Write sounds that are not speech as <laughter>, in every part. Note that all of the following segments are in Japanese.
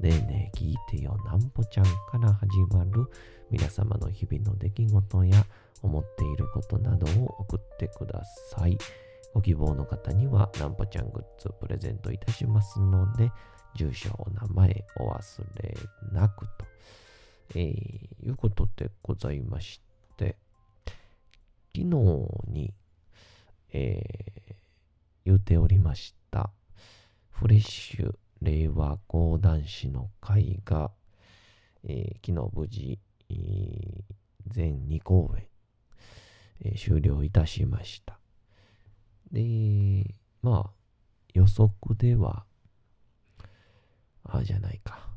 ねえねえ聞いてよなんぽちゃんから始まる皆様の日々の出来事や思っていることなどを送ってください。ご希望の方にはなんぽちゃんグッズをプレゼントいたしますので、住所、お名前お忘れなくと、えー、いうことでございまして、昨日に、えー、言うておりましたフレッシュ令和講談師の会が、えー、昨日無事、えー、全2公演、えー、終了いたしました。で、まあ、予測では、ああじゃないか、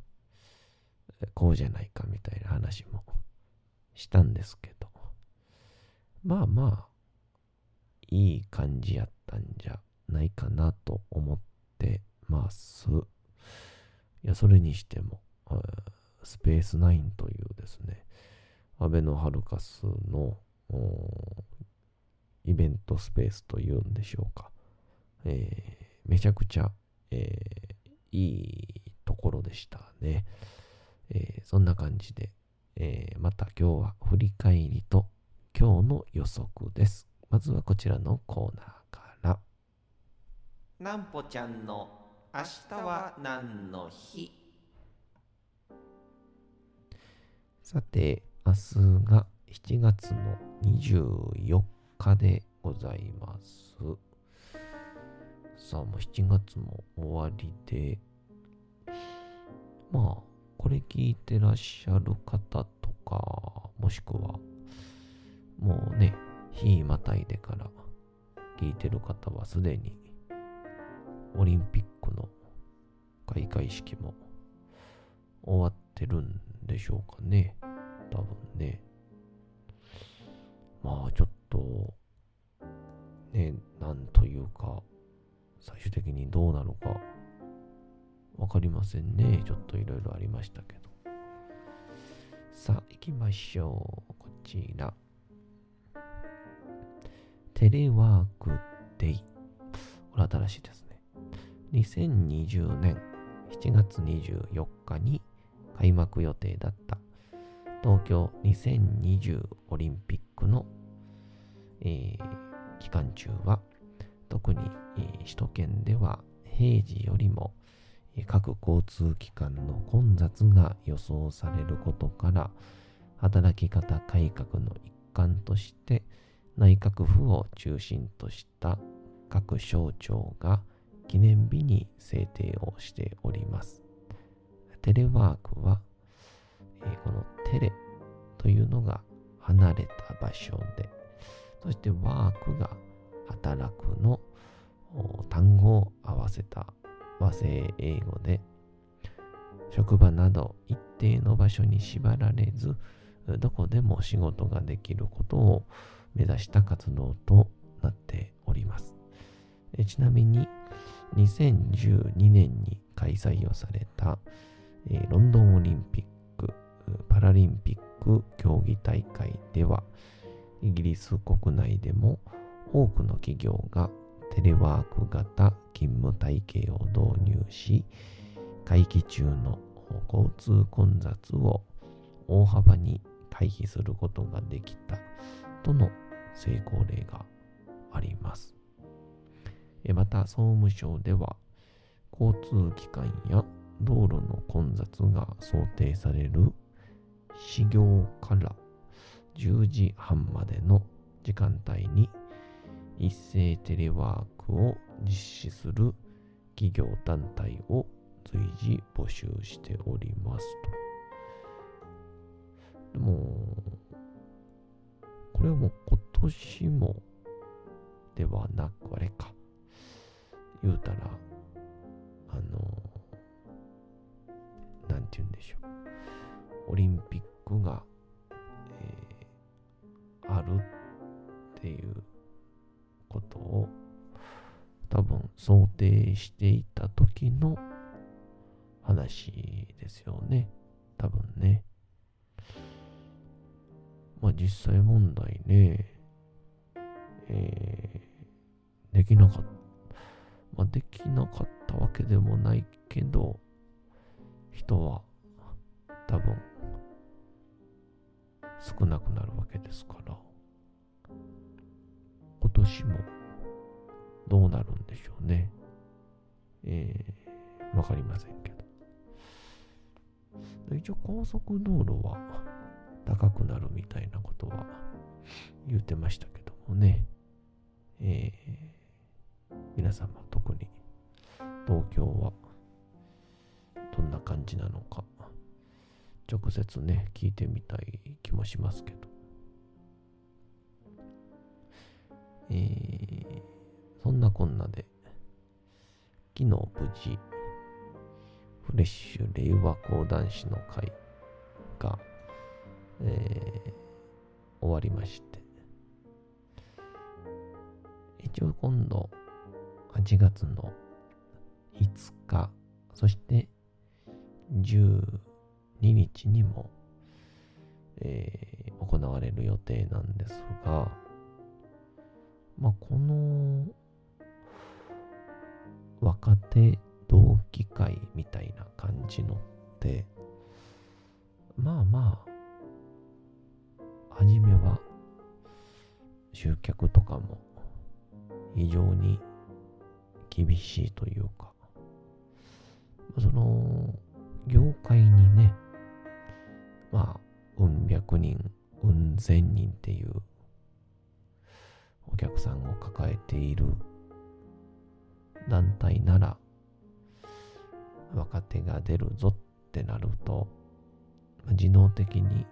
こうじゃないかみたいな話もしたんですけど、まあまあ、いい感じやったんじゃないかなと思ってます。いや、それにしても、スペースナインというですね、アベノハルカスのイベントスペースというんでしょうか。えー、めちゃくちゃ、えー、いいところでしたね。えー、そんな感じで、えまた今日は振り返りと今日の予測です。まずはこちらのコーナーから。なんぽちゃんの明日は何の日？さて、明日が7月の24日でございます。さあ、もう7月も終わりで、まあ、これ聞いてらっしゃる方とか、もしくは、もうね、日またいでから聞いてる方はすでにオリンピックの開会式も終わってるんでしょうかね。多分ね。まあちょっと、ね、なんというか、最終的にどうなるかわかりませんね。ちょっといろいろありましたけど。さあ、行きましょう。こちら。テレワークデイ。これ新しいです。2020年7月24日に開幕予定だった東京2020オリンピックの、えー、期間中は特に、えー、首都圏では平時よりも、各交通機関の混雑が予想されることから働き方改革の一環として内閣府を中心とした各省庁が記念日に制定をしております。テレワークは、えー、このテレというのが離れた場所で、そしてワークが働くの単語を合わせた和製英語で、職場など一定の場所に縛られず、どこでも仕事ができることを目指した活動となっております。ちなみに、2012年に開催をされた、えロンドンオリンピック・パラリンピック競技大会では、イギリス国内でも多くの企業がテレワーク型勤務体系を導入し、会期中の交通混雑を大幅に回避することができたとの成功例があります。また、総務省では、交通機関や道路の混雑が想定される始業から10時半までの時間帯に一斉テレワークを実施する企業団体を随時募集しておりますと。でも、これはもう今年もではなく、あれか。言うたら、あの、なんて言うんでしょう。オリンピックが、えーあるっていうことを多分想定していた時の話ですよね。多分ね。まあ実際問題ね、えーできなかった。まあできなかったわけでもないけど、人は多分少なくなるわけですから、今年もどうなるんでしょうね。えー、わかりませんけど。一応高速道路は高くなるみたいなことは言ってましたけどもね。えー、皆様特に東京はどんな感じなのか直接ね聞いてみたい気もしますけど。えー、そんなこんなで、昨日無事、フレッシュ令和講談師の会が、えー終わりまして、一応今度、8月の5日、そして12日にも、えー行われる予定なんですが、まあ、この若手同期会みたいな感じのって、まあまあ、初めは集客とかも非常に厳しいというか、その業界にね、まあ、うん百人、うん千人っていうお客さんを抱えている団体なら若手が出るぞってなると自動的に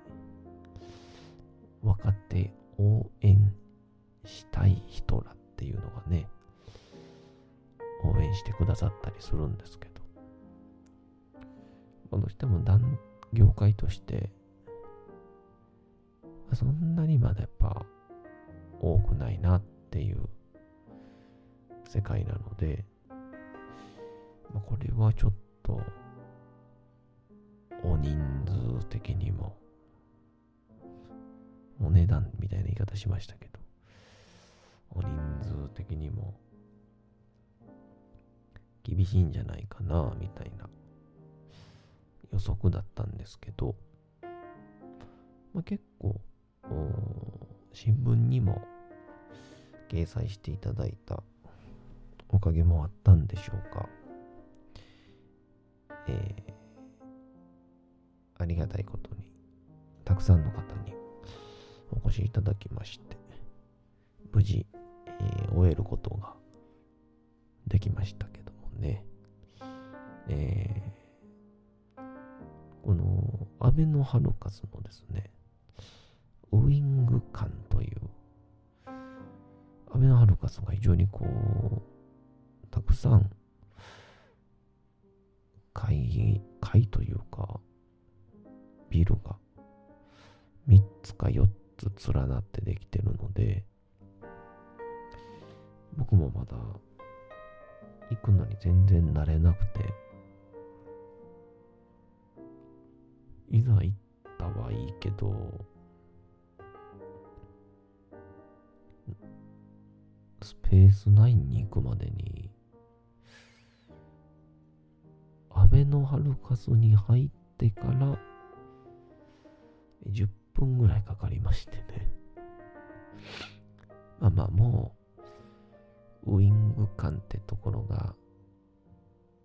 若手応援したい人らっていうのがね応援してくださったりするんですけど。どうしても団業界としてそんなにまだやっぱ多くないなっていう世界なので、ま、これはちょっとお人数的にもお値段みたいな言い方しましたけどお人数的にも厳しいんじゃないかなみたいな予測だったんですけど、まあ、結構新聞にも掲載していただいたおかげもあったんでしょうか。えーありがたいことに、たくさんの方にお越しいただきまして、無事、えー終えることができましたけどもね。えーこの、アベノハルカスのですね、ウイング感という、アベノハルカスが非常にこう、たくさん、階、階というか、ビルが3つか4つ連なってできてるので、僕もまだ行くのに全然慣れなくて、いざ行ったはいいけど、スペースナインに行くまでに、アベノハルカスに入ってから、10分ぐらいかかりましてね。まあまあ、もう、ウイング感ってところが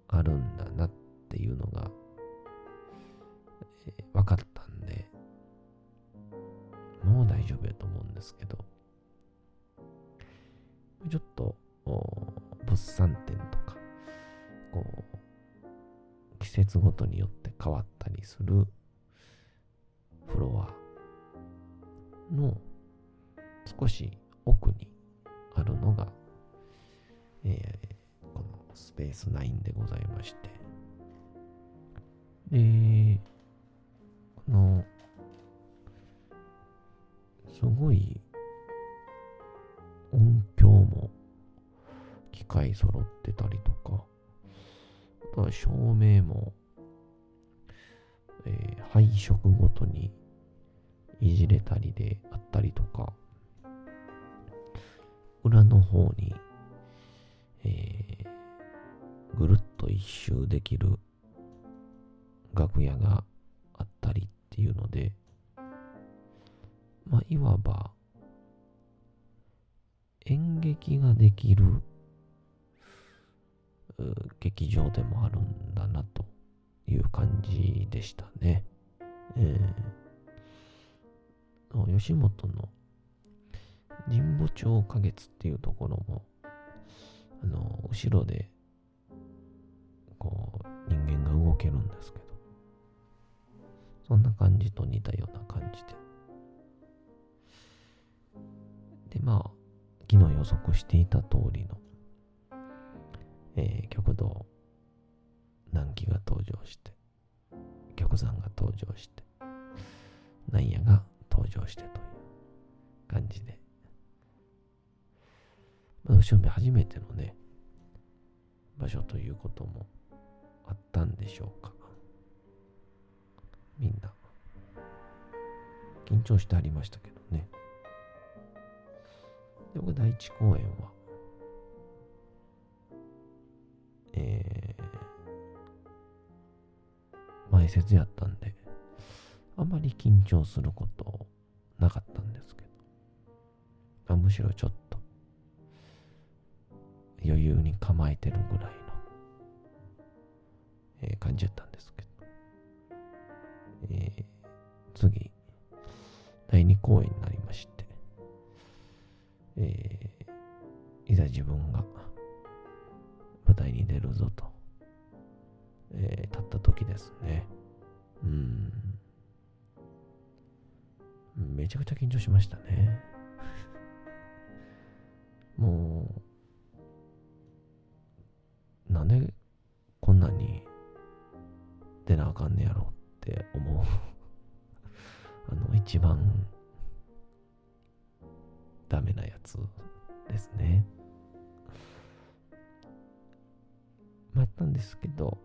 あるんだなっていうのが、えー分かったんで、もう大丈夫やと思うんですけど、ちょっと、物産展とか、こう、季節ごとによって変わったりするフロアの少し奥にあるのが、えーこのスペース9でございまして、で、この、すごい音響も機械揃ってたりとか、あとは照明も、えー配色ごとにいじれたりであったりとか、裏の方に、えーぐるっと一周できる楽屋があったりっていうので、まあ、いわば、演劇ができる劇場でもあるんだなという感じでしたね。えー吉本の神保町花月っていうところも、あの、後ろで、こう、人間が動けるんですけど、そんな感じと似たような感じで。で、まあ、昨日予測していた通りの、えー極道南紀が登場して、玉山が登場して、なんやが登場してという感じで。まあ、後ろ初めてのね、場所ということもあったんでしょうか。みんな、緊張してありましたけどね。で僕、第一公演は、えー、前説やったんで、あまり緊張することなかったんですけど、あ、むしろちょっと裕に構えてるぐらいの、えー感じやったんですけど、えー次、第2公演になりまして、えーいざ自分が舞台に出るぞと、えー立った時ですね。うん。めちゃくちゃ緊張しましたね。んでこんなに出なあかんねやろって思う。<laughs> あの、一番ダメなやつですね。まあ、やったんですけど、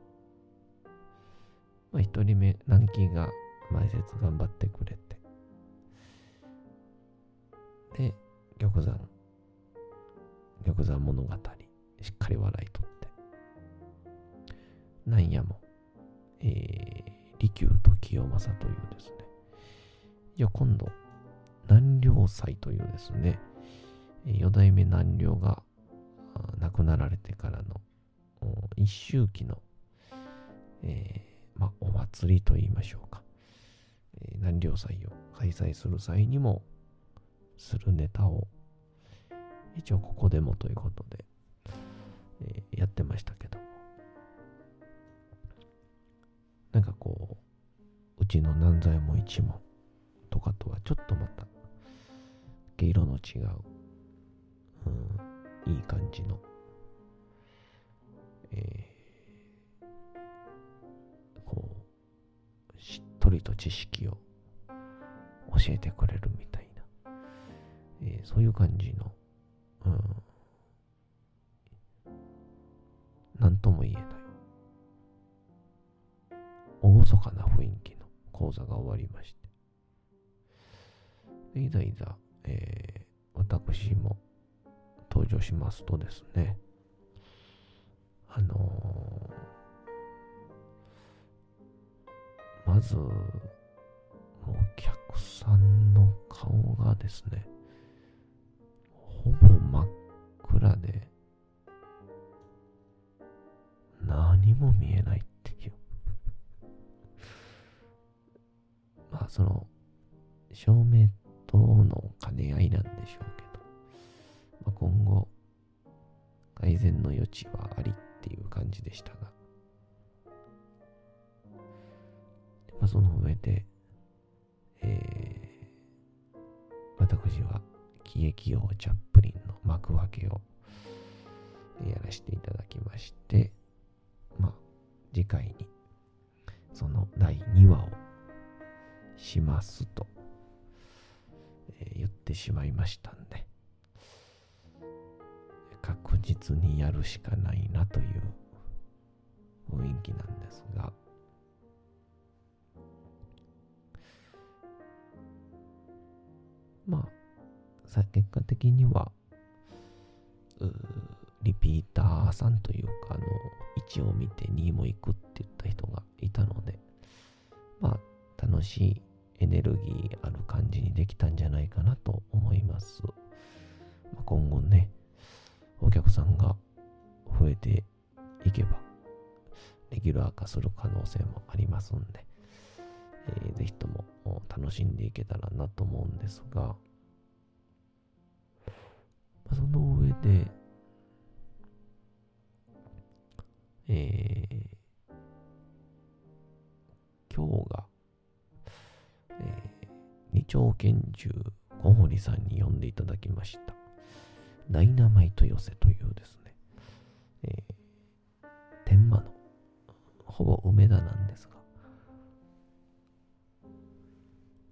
まあ、一人目、南紀が前説頑張ってくれて、で、玉山、玉山物語、しっかり笑いとって、なんやも、えー、利休と清正というですね、いや、今度、南陵祭というですね、四代目南陵が亡くなられてからの一周期の、えーま、お祭りと言いましょうか、えー南陵祭を開催する際にもするネタを一応ここでもということで、えーやってましたけど。なんかこううちの南左衛門一門とかとはちょっとまた毛色の違う、うん、いい感じの、えーこうしっとりと知識を教えてくれるみたいな、えーそういう感じの、うん、なんとも言えない。厳かな雰囲気の講座が終わりまして。いざいざ、えー私も登場しますとですねあのーまずお客さんの顔がですねほぼ真っ暗で何も見えないその、照明との兼ね合いなんでしょうけど、まあ、今後、改善の余地はありっていう感じでしたが、まあ、その上で、えー、私は喜劇王チャップリンの幕開けをやらせていただきまして、まあ、次回にその第2話をしますと、えー、言ってしまいましたんで、確実にやるしかないなという雰囲気なんですが、まあ、さ結果的には、リピーターさんというか、あの、1を見て2も行くって言った人がいたので、まあ、楽しいエネルギーある感じにできたんじゃないかなと思います。まあ、今後ね、お客さんが増えていけば、レギュラー化する可能性もありますんで、えー、ぜひとも楽しんでいけたらなと思うんですが、その上で、二丁拳銃小堀さんに呼んでいただきました。ダイナマイト寄せというですね、えー、天満のほぼ梅田なんですが、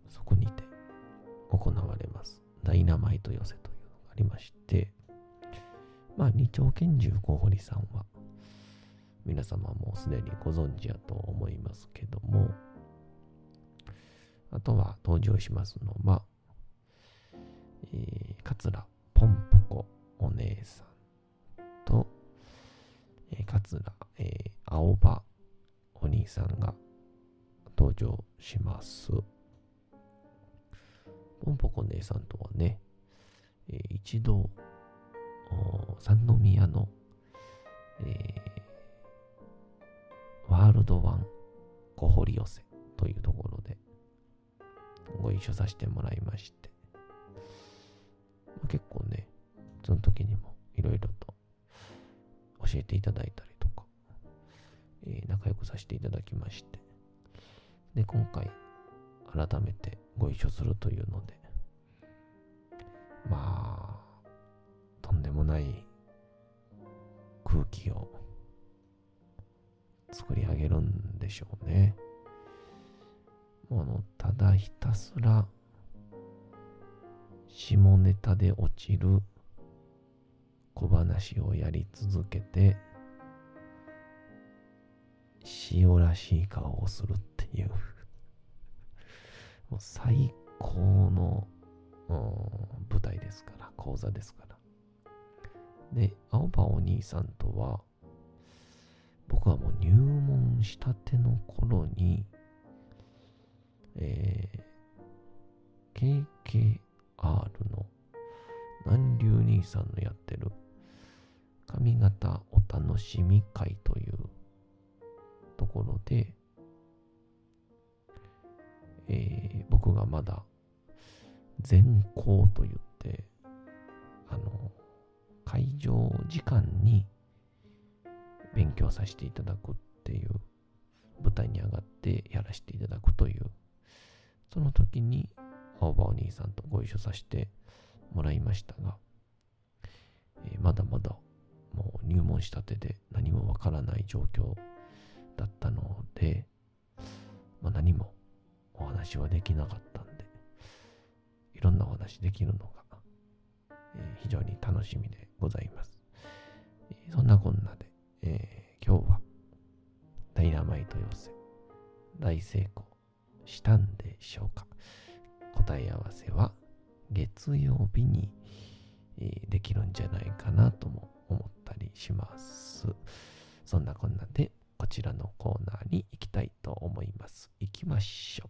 そこにて行われますダイナマイト寄せというのがありまして、まあ、二丁拳銃小堀さんは、皆様もすでにご存知やと思いますけども、あとは登場しますのは、えー、桂ポンポコお姉さんと、えー、桂、えー、青葉お兄さんが登場します。ポンポコ姉さんとはね、えー、一度、三宮の、えー、ワールドワン小堀寄せというところでご一緒させてもらいまして、まあ、結構ね、その時にもいろいろと教えていただいたりとか、えー、仲良くさせていただきまして、で、今回改めてご一緒するというので、まあ、とんでもない空気を作り上げるんでしょうね。もの、ただひたすら下ネタで落ちる小話をやり続けて塩らしい顔をするっていう <laughs> もう最高の舞台ですから、講座ですから。で、青葉お兄さんとは、僕はもう入門したての頃に、えー、KKR の南流兄さんのやってる髪型お楽しみ会というところで、えー、僕がまだ全校と言って、あの、会場時間に勉強させていただくっていう舞台に上がってやらせていただくという、その時に青葉お兄さんとご一緒させてもらいましたが、えー、まだまだもう入門したてで何もわからない状況だったので、まあ、何もお話はできなかったんで、いろんなお話できるのが、えー、非常に楽しみでございます。えー、そんなこんなで、えー、今日はダイナマイト寄せ大成功したんでしょうか答え合わせは月曜日に、えできるんじゃないかなとも思ったりします。そんなこんなでこちらのコーナーに行きたいと思います。行きましょう。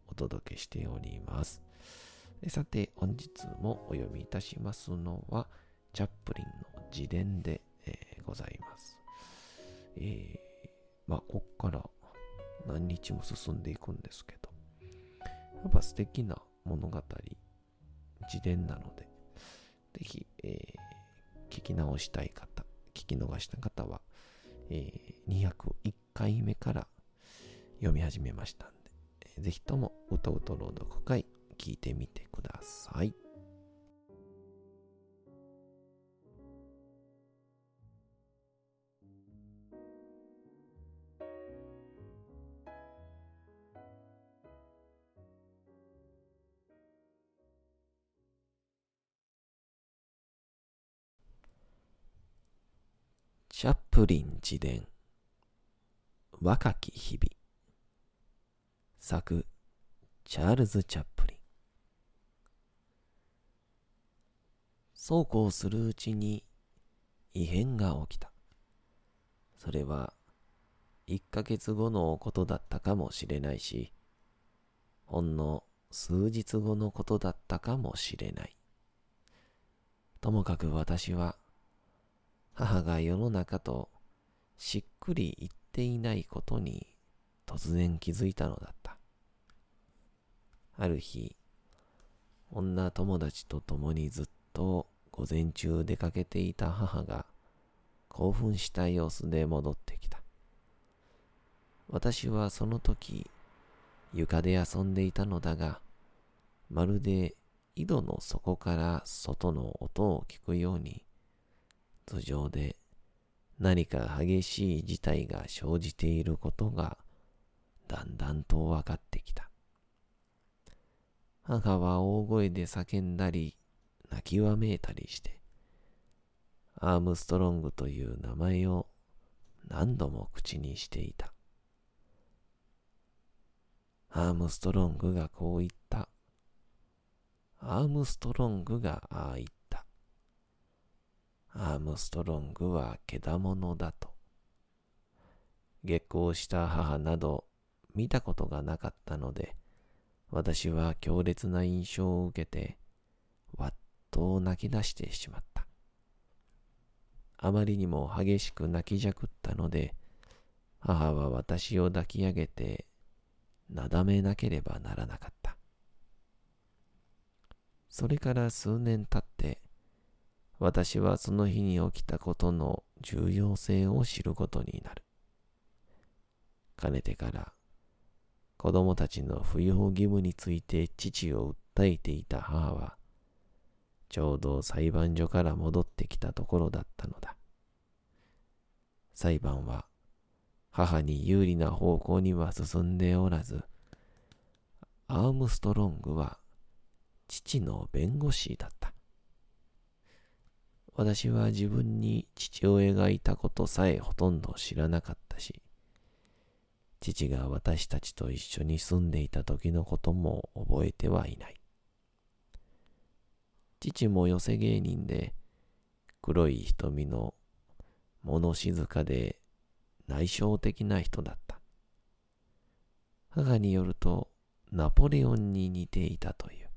お届けしております。さて、本日もお読みいたしますのは、チャップリンの自伝で、えーございます。えーまあ、こっから何日も進んでいくんですけど、やっぱ素敵な物語、自伝なので、ぜひ、えー聞き直したい方、聞き逃した方は、えー201回目から読み始めましたんで、ぜひともうとうと朗読会聞いてみてください。チャップリン自伝若き日々作チャールズ・チャップリンそうこうするうちに異変が起きた。それは一ヶ月後のことだったかもしれないしほんの数日後のことだったかもしれない。ともかく私は母が世の中としっくりいっていないことに突然気づいたのだった。ある日、女友達と共にずっと午前中出かけていた母が興奮した様子で戻ってきた。私はその時床で遊んでいたのだが、まるで井戸の底から外の音を聞くように頭上で何か激しい事態が生じていることがだんだんと分かってきた。母は大声で叫んだり泣きわめいたりして、アームストロングという名前を何度も口にしていた。アームストロングがこう言った。アームストロングがああ言った。アームストロングはけだものだと。月光した母など見たことがなかったので、私は強烈な印象を受けて、わっと泣き出してしまった。あまりにも激しく泣きじゃくったので、母は私を抱き上げて、なだめなければならなかった。それから数年経って、私はその日に起きたことの重要性を知ることになる。かねてから子供たちの扶養義務について父を訴えていた母は、ちょうど裁判所から戻ってきたところだったのだ。裁判は母に有利な方向には進んでおらず、アームストロングは父の弁護士だった。私は自分に父親がいたことさえほとんど知らなかったし、父が私たちと一緒に住んでいた時のことも覚えてはいない。父も寄せ芸人で、黒い瞳の物静かで内省的な人だった。母によると、ナポレオンに似ていたという。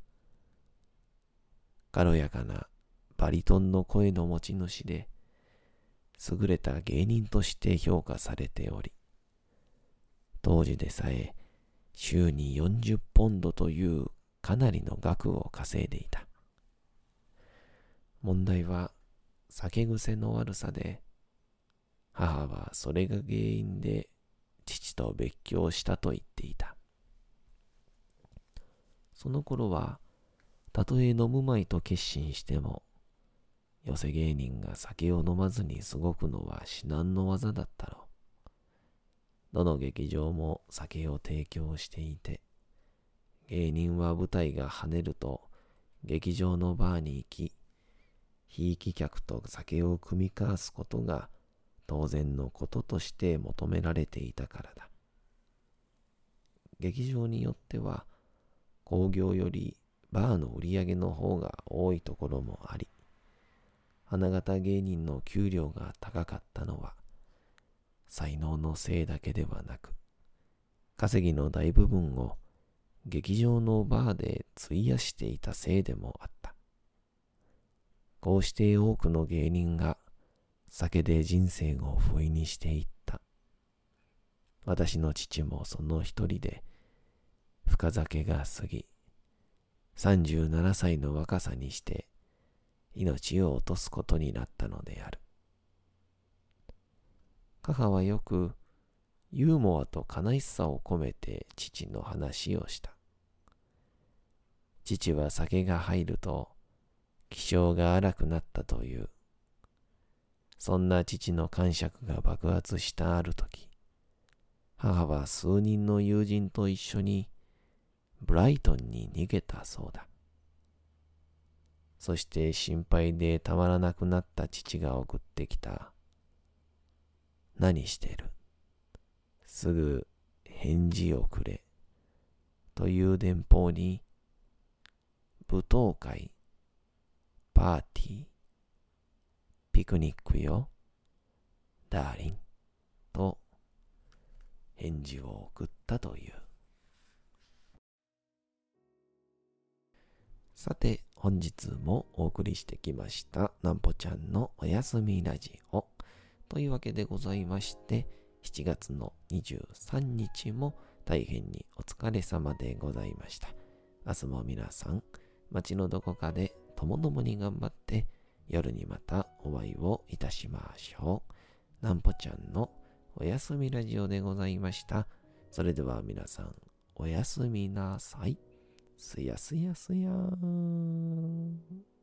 軽やかなバリトンの声の持ち主で、優れた芸人として評価されており、当時でさえ週に40ポンドというかなりの額を稼いでいた。問題は酒癖の悪さで、母はそれが原因で父と別居したと言っていた。その頃は、たとえ飲むまいと決心しても、寄せ芸人が酒を飲まずに過ごくのは至難の技だったろう。どの劇場も酒を提供していて、芸人は舞台が跳ねると劇場のバーに行き、ひいき客と酒を酌み交わすことが当然のこととして求められていたからだ。劇場によっては興行よりバーの売り上げの方が多いところもあり、花形芸人の給料が高かったのは才能のせいだけではなく、稼ぎの大部分を劇場のバーで費やしていたせいでもあった。こうして多くの芸人が酒で人生を不意にしていった。私の父もその一人で、深酒が過ぎ、37歳の若さにして命を落とすことになったのである。母はよくユーモアと悲しさを込めて父の話をした。父は酒が入ると気性が荒くなったという。そんな父の感触が爆発したある時、母は数人の友人と一緒にブライトンに逃げたそうだ。そして心配でたまらなくなった父が送ってきた。何してる？すぐ返事をくれ。という電報に、舞踏会、パーティー、ピクニックよ、ダーリン、と返事を送ったという。さて、本日もお送りしてきました、なんぽちゃんのおやすみラジオ。というわけでございまして、7月の23日も大変にお疲れ様でございました。明日も皆さん、街のどこかでともどもに頑張って、夜にまたお会いをいたしましょう。なんぽちゃんのおやすみラジオでございました。それでは皆さん、おやすみなさい。すやすやすやーん。